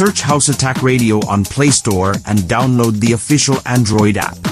Search House Attack Radio on Play Store and download the official Android app.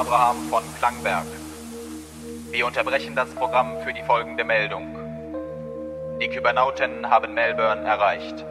Abraham von Klangberg. Wir unterbrechen das Programm für die folgende Meldung. Die Kybernauten haben Melbourne erreicht.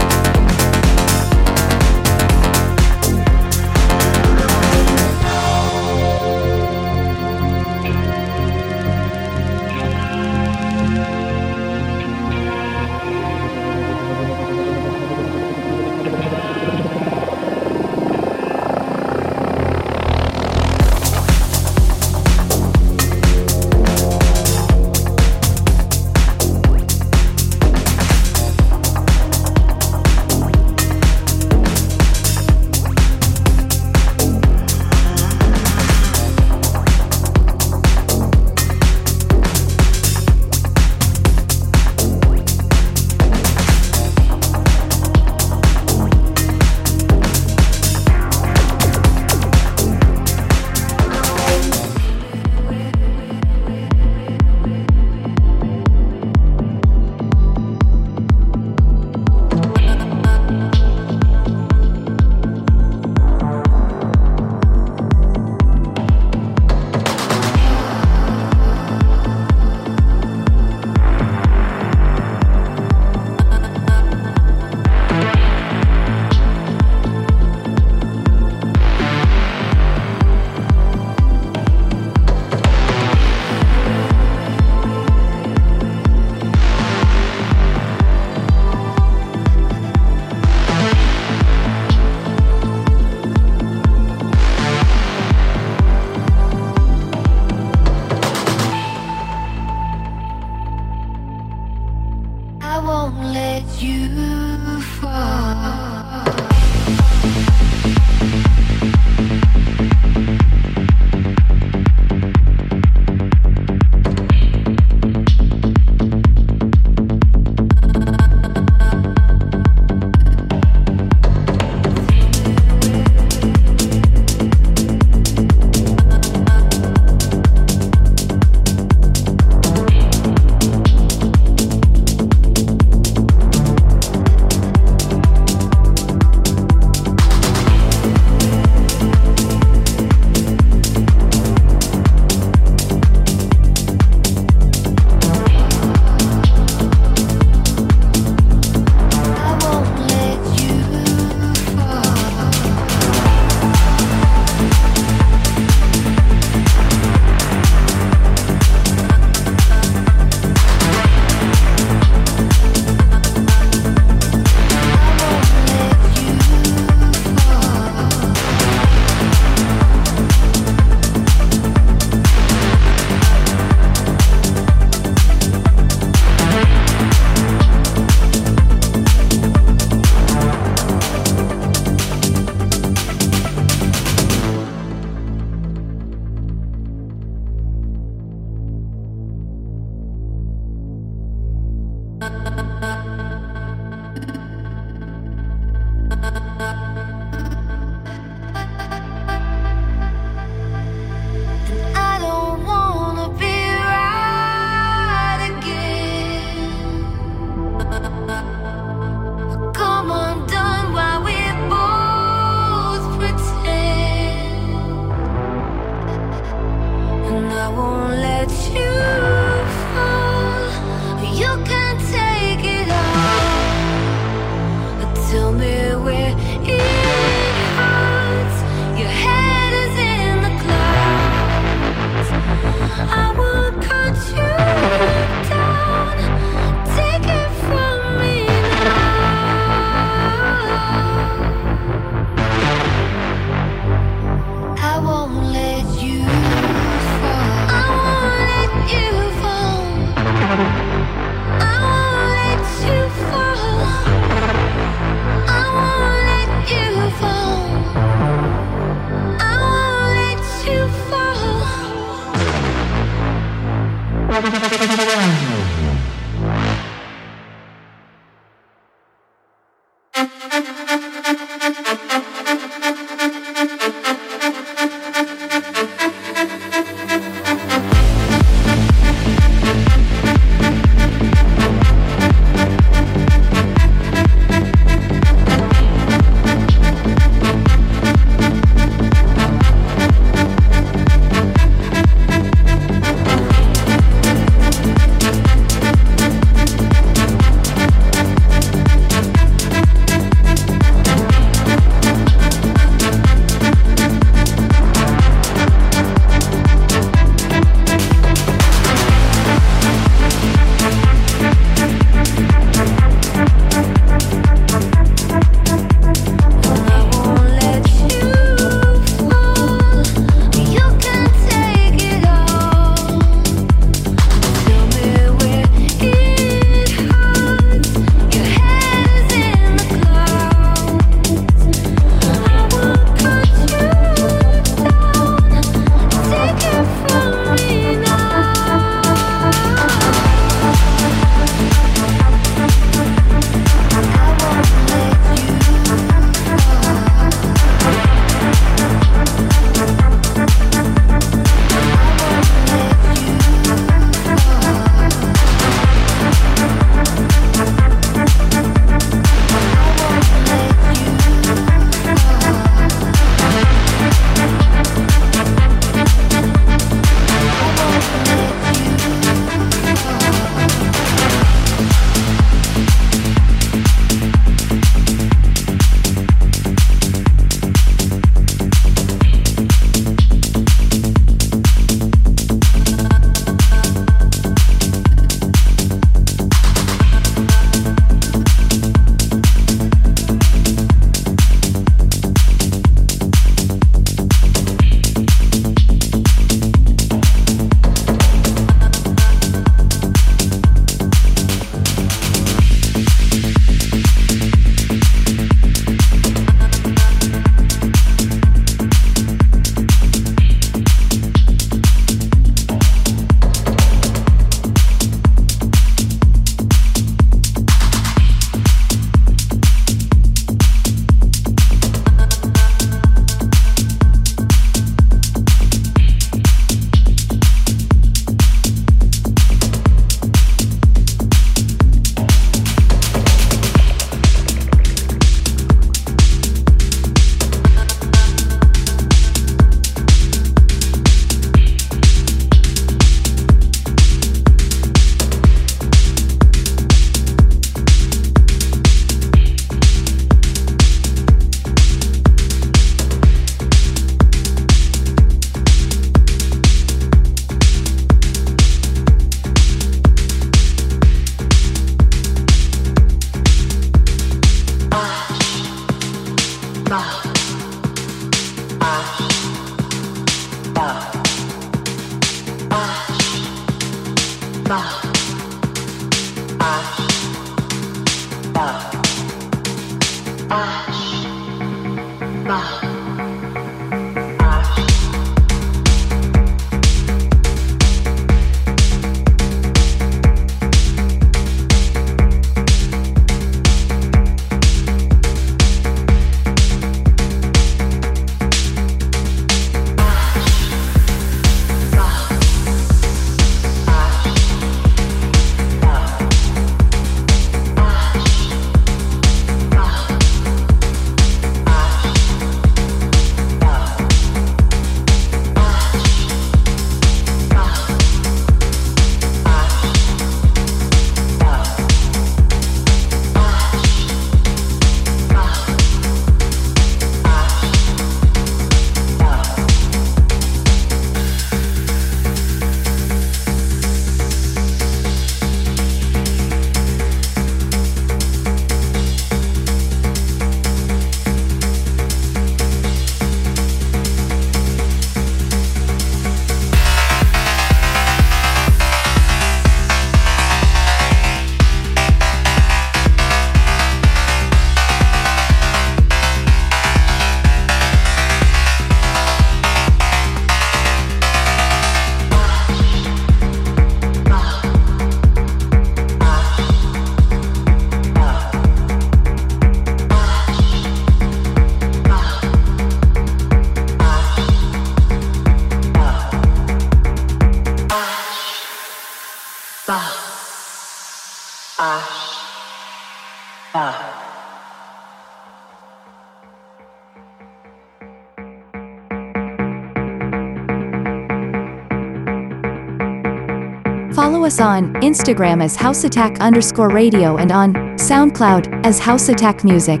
On Instagram as House Attack underscore radio and on SoundCloud as House Attack Music.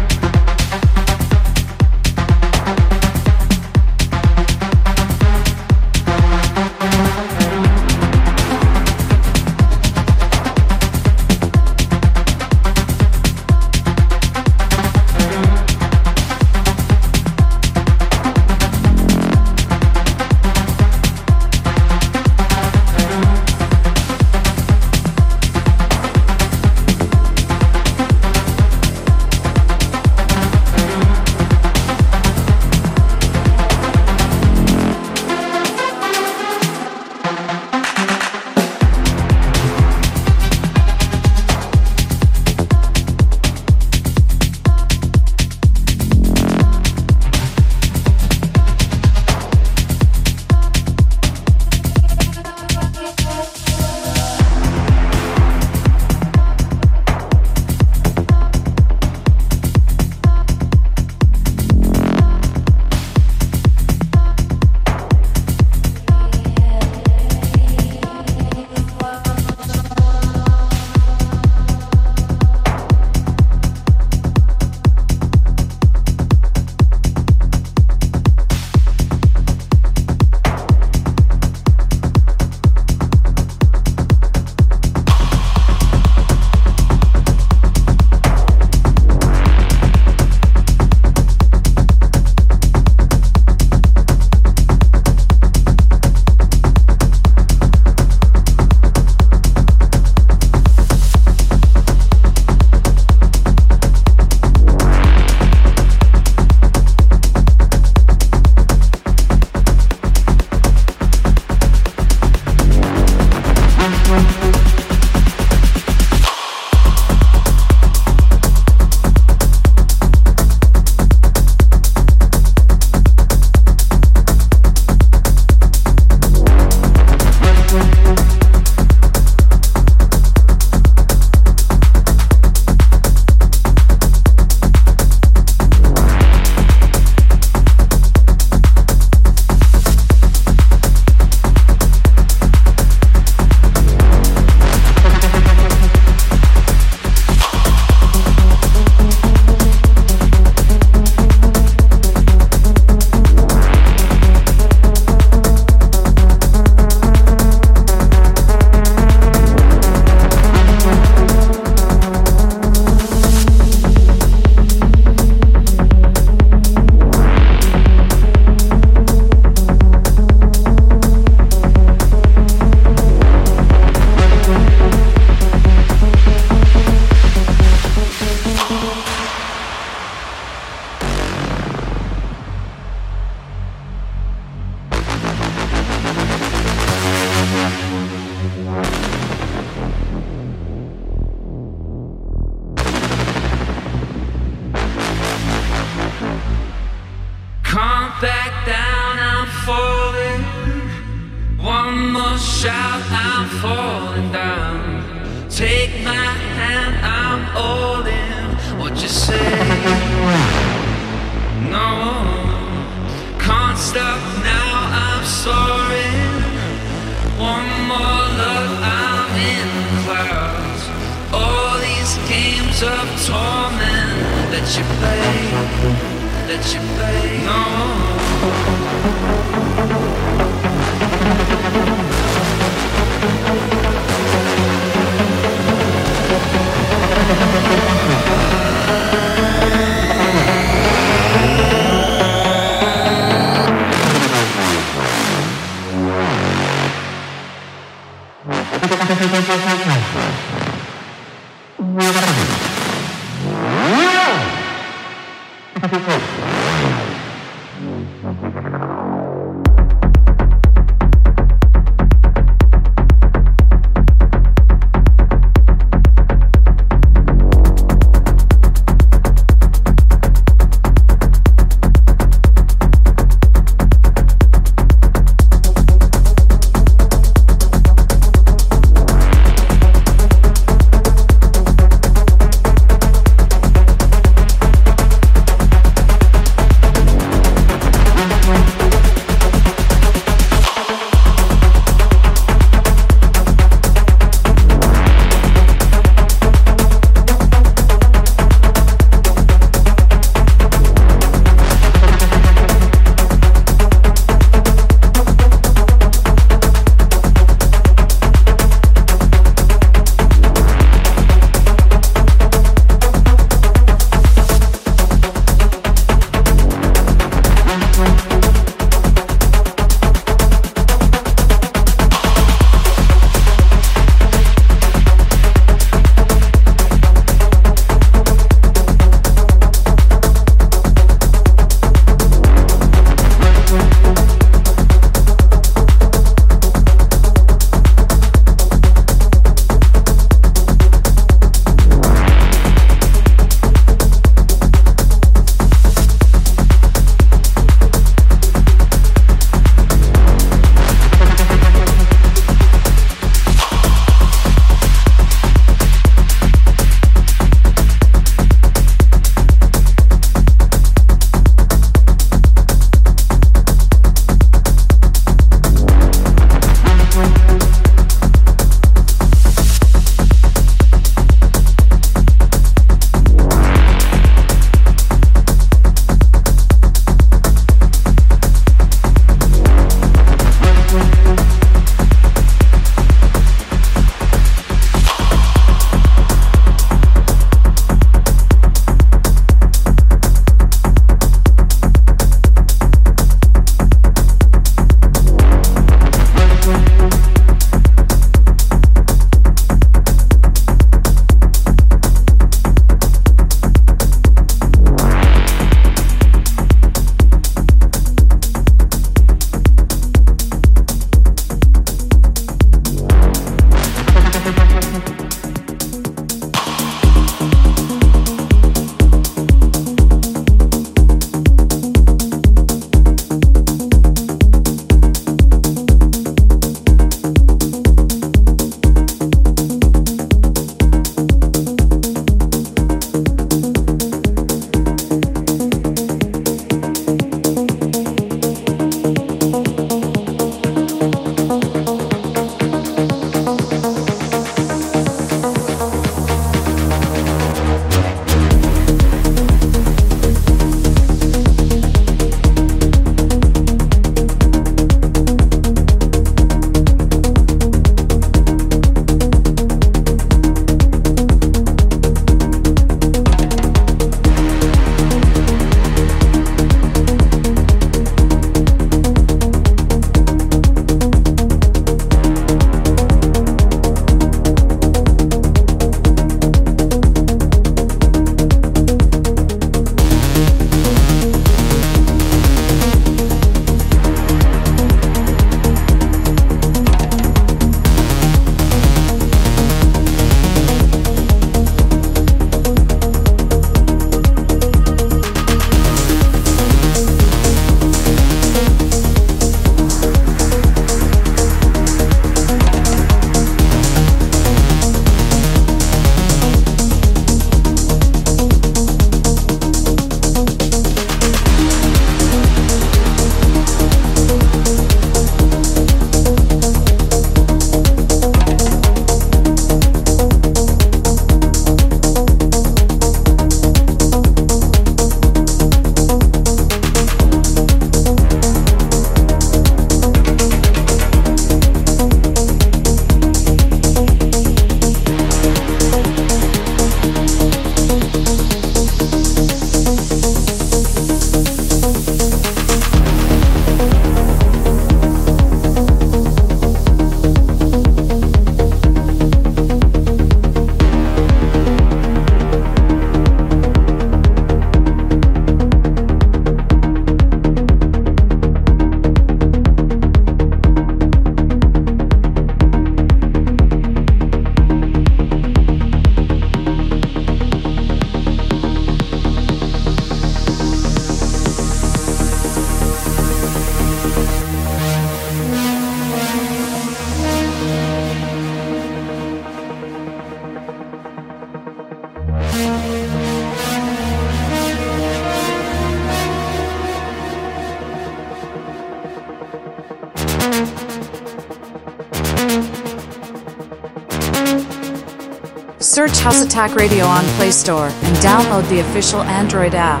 House Attack Radio on Play Store and download the official Android app.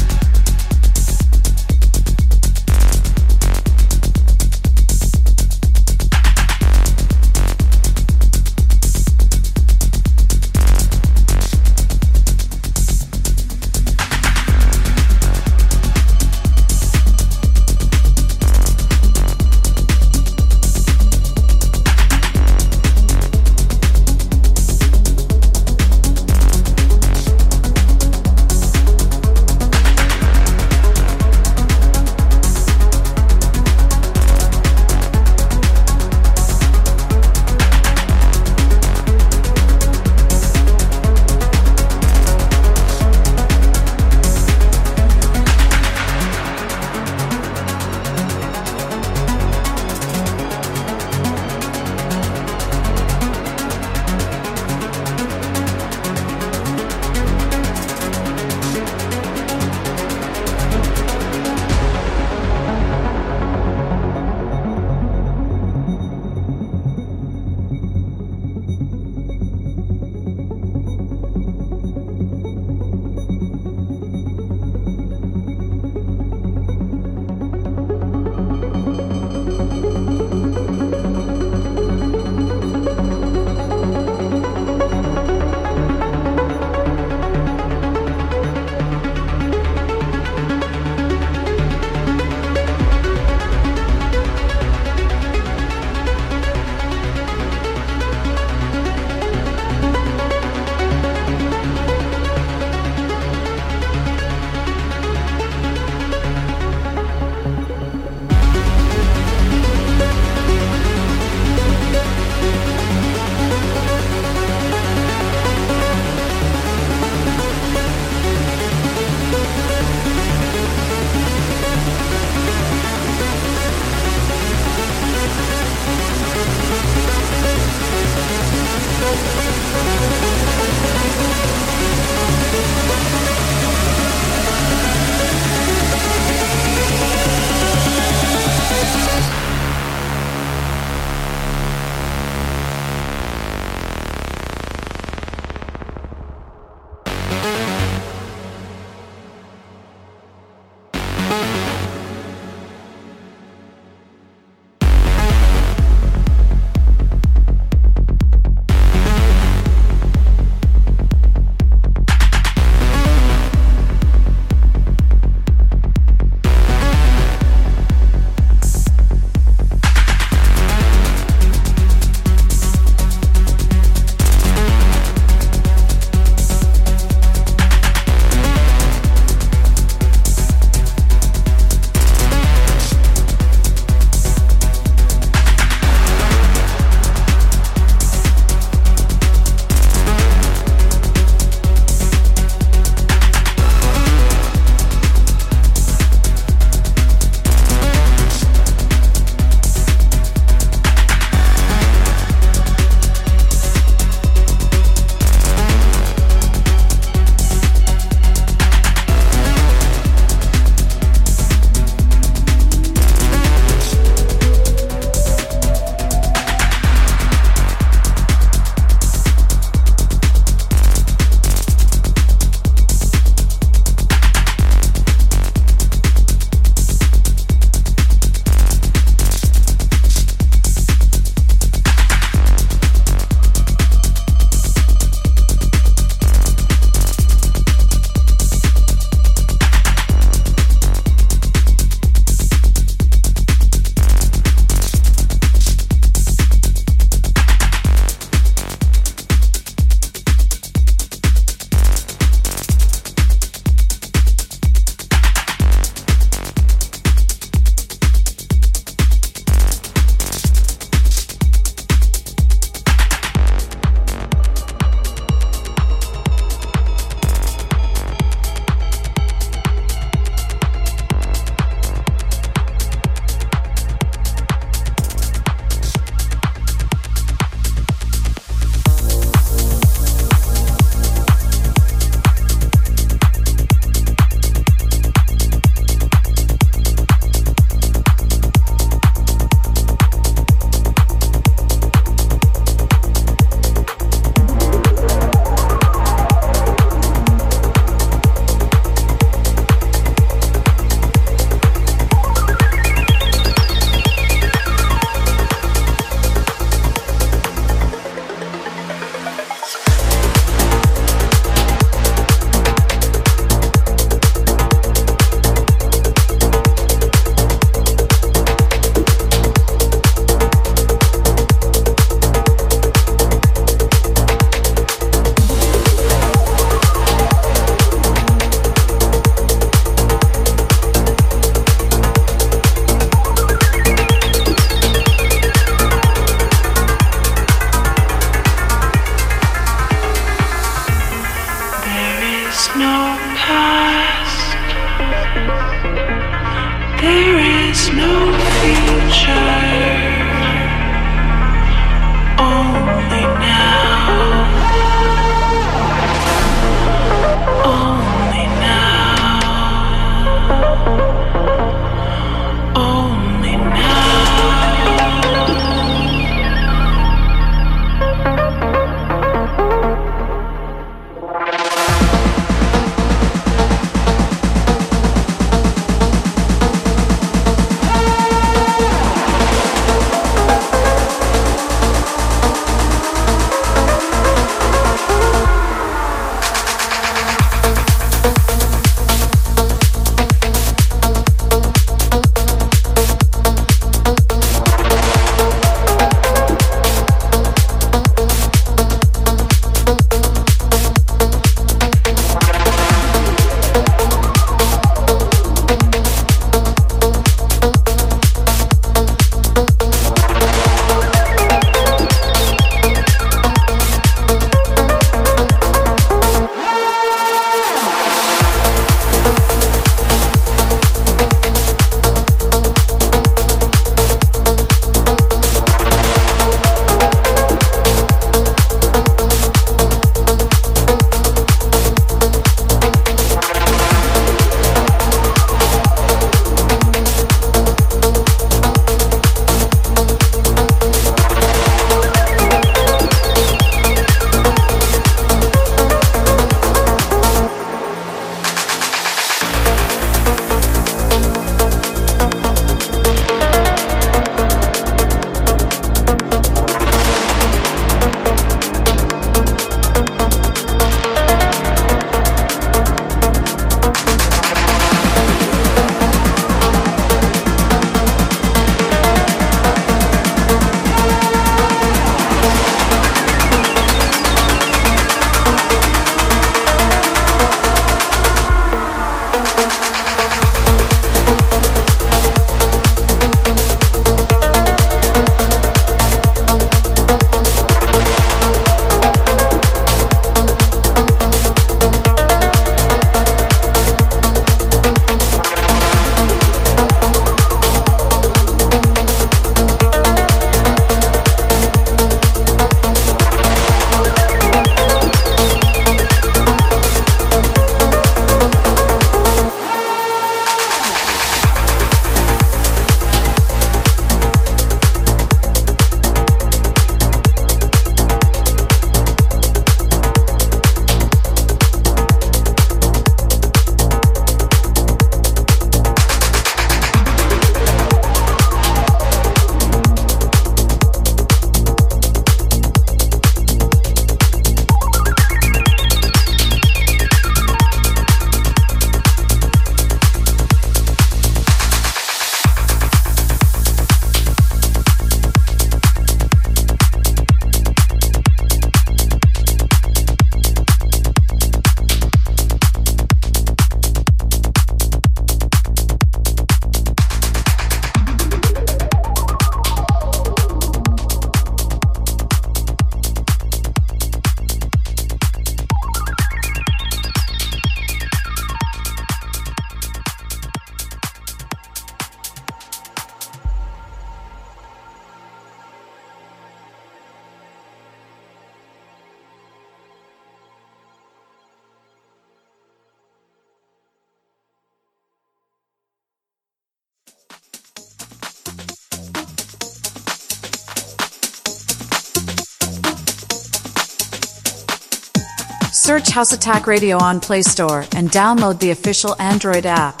House Attack Radio on Play Store and download the official Android app.